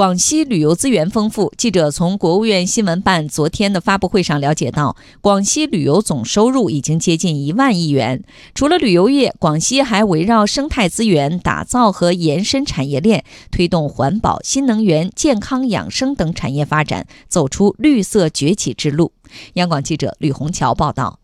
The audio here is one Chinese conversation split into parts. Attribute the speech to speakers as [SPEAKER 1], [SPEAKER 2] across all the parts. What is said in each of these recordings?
[SPEAKER 1] 广西旅游资源丰富。记者从国务院新闻办昨天的发布会上了解到，广西旅游总收入已经接近一万亿元。除了旅游业，广西还围绕生态资源打造和延伸产业链，推动环保、新能源、健康养生等产业发展，走出绿色崛起之路。央广记者吕红桥报道。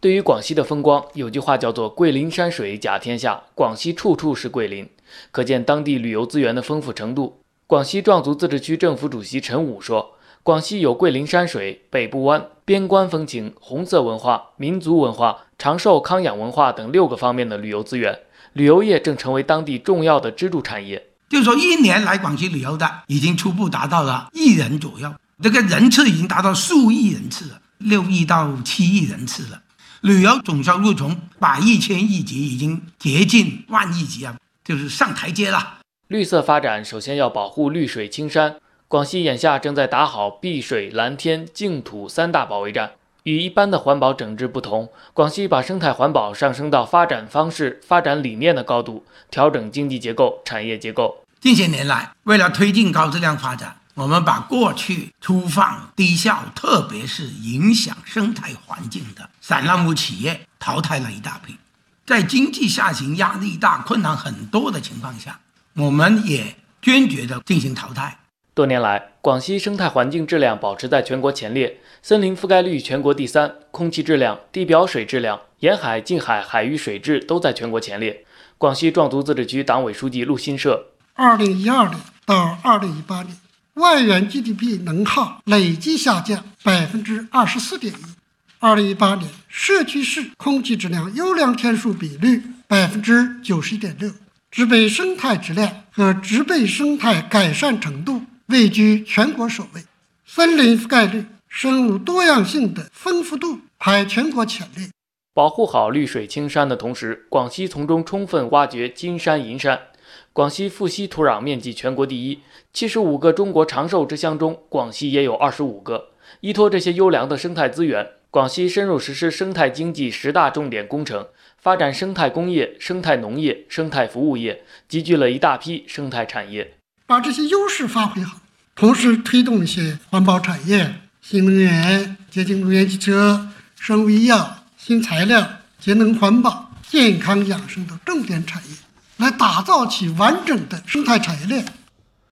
[SPEAKER 2] 对于广西的风光，有句话叫做“桂林山水甲天下”，广西处处是桂林，可见当地旅游资源的丰富程度。广西壮族自治区政府主席陈武说：“广西有桂林山水、北部湾、边关风情、红色文化、民族文化、长寿康养文化等六个方面的旅游资源，旅游业正成为当地重要的支柱产业。
[SPEAKER 3] 就是说，一年来广西旅游的已经初步达到了亿人左右，这个人次已经达到数亿人次了，六亿到七亿人次了。”旅游总收入从百亿、千亿级已经接近万亿级啊，就是上台阶了。
[SPEAKER 2] 绿色发展首先要保护绿水青山。广西眼下正在打好碧水蓝天净土三大保卫战。与一般的环保整治不同，广西把生态环保上升到发展方式、发展理念的高度，调整经济结构、产业结构。
[SPEAKER 3] 近些年来，为了推进高质量发展。我们把过去粗放低效，特别是影响生态环境的散乱物企业淘汰了一大批。在经济下行压力大、困难很多的情况下，我们也坚决地进行淘汰。
[SPEAKER 2] 多年来，广西生态环境质量保持在全国前列，森林覆盖率全国第三，空气质量、地表水质量、沿海、近海海域水质都在全国前列。广西壮族自治区党委书记陆新社：
[SPEAKER 4] 二零一二年到二零一八年。外源 GDP 能耗累计下降百分之二十四点一。二零一八年，社区市空气质量优良天数比率百分之九十一点六，植被生态质量和植被生态改善程度位居全国首位，森林覆盖率、生物多样性的丰富度排全国前列。
[SPEAKER 2] 保护好绿水青山的同时，广西从中充分挖掘金山银山。广西富硒土壤面积全国第一，七十五个中国长寿之乡中，广西也有二十五个。依托这些优良的生态资源，广西深入实施生态经济十大重点工程，发展生态工业、生态农业、生态服务业，集聚了一大批生态产业。
[SPEAKER 4] 把这些优势发挥好，同时推动一些环保产业、新能源、洁净能源汽车、生物医药、新材料、节能环保、健康养生等重点产业。来打造起完整的生态产业链。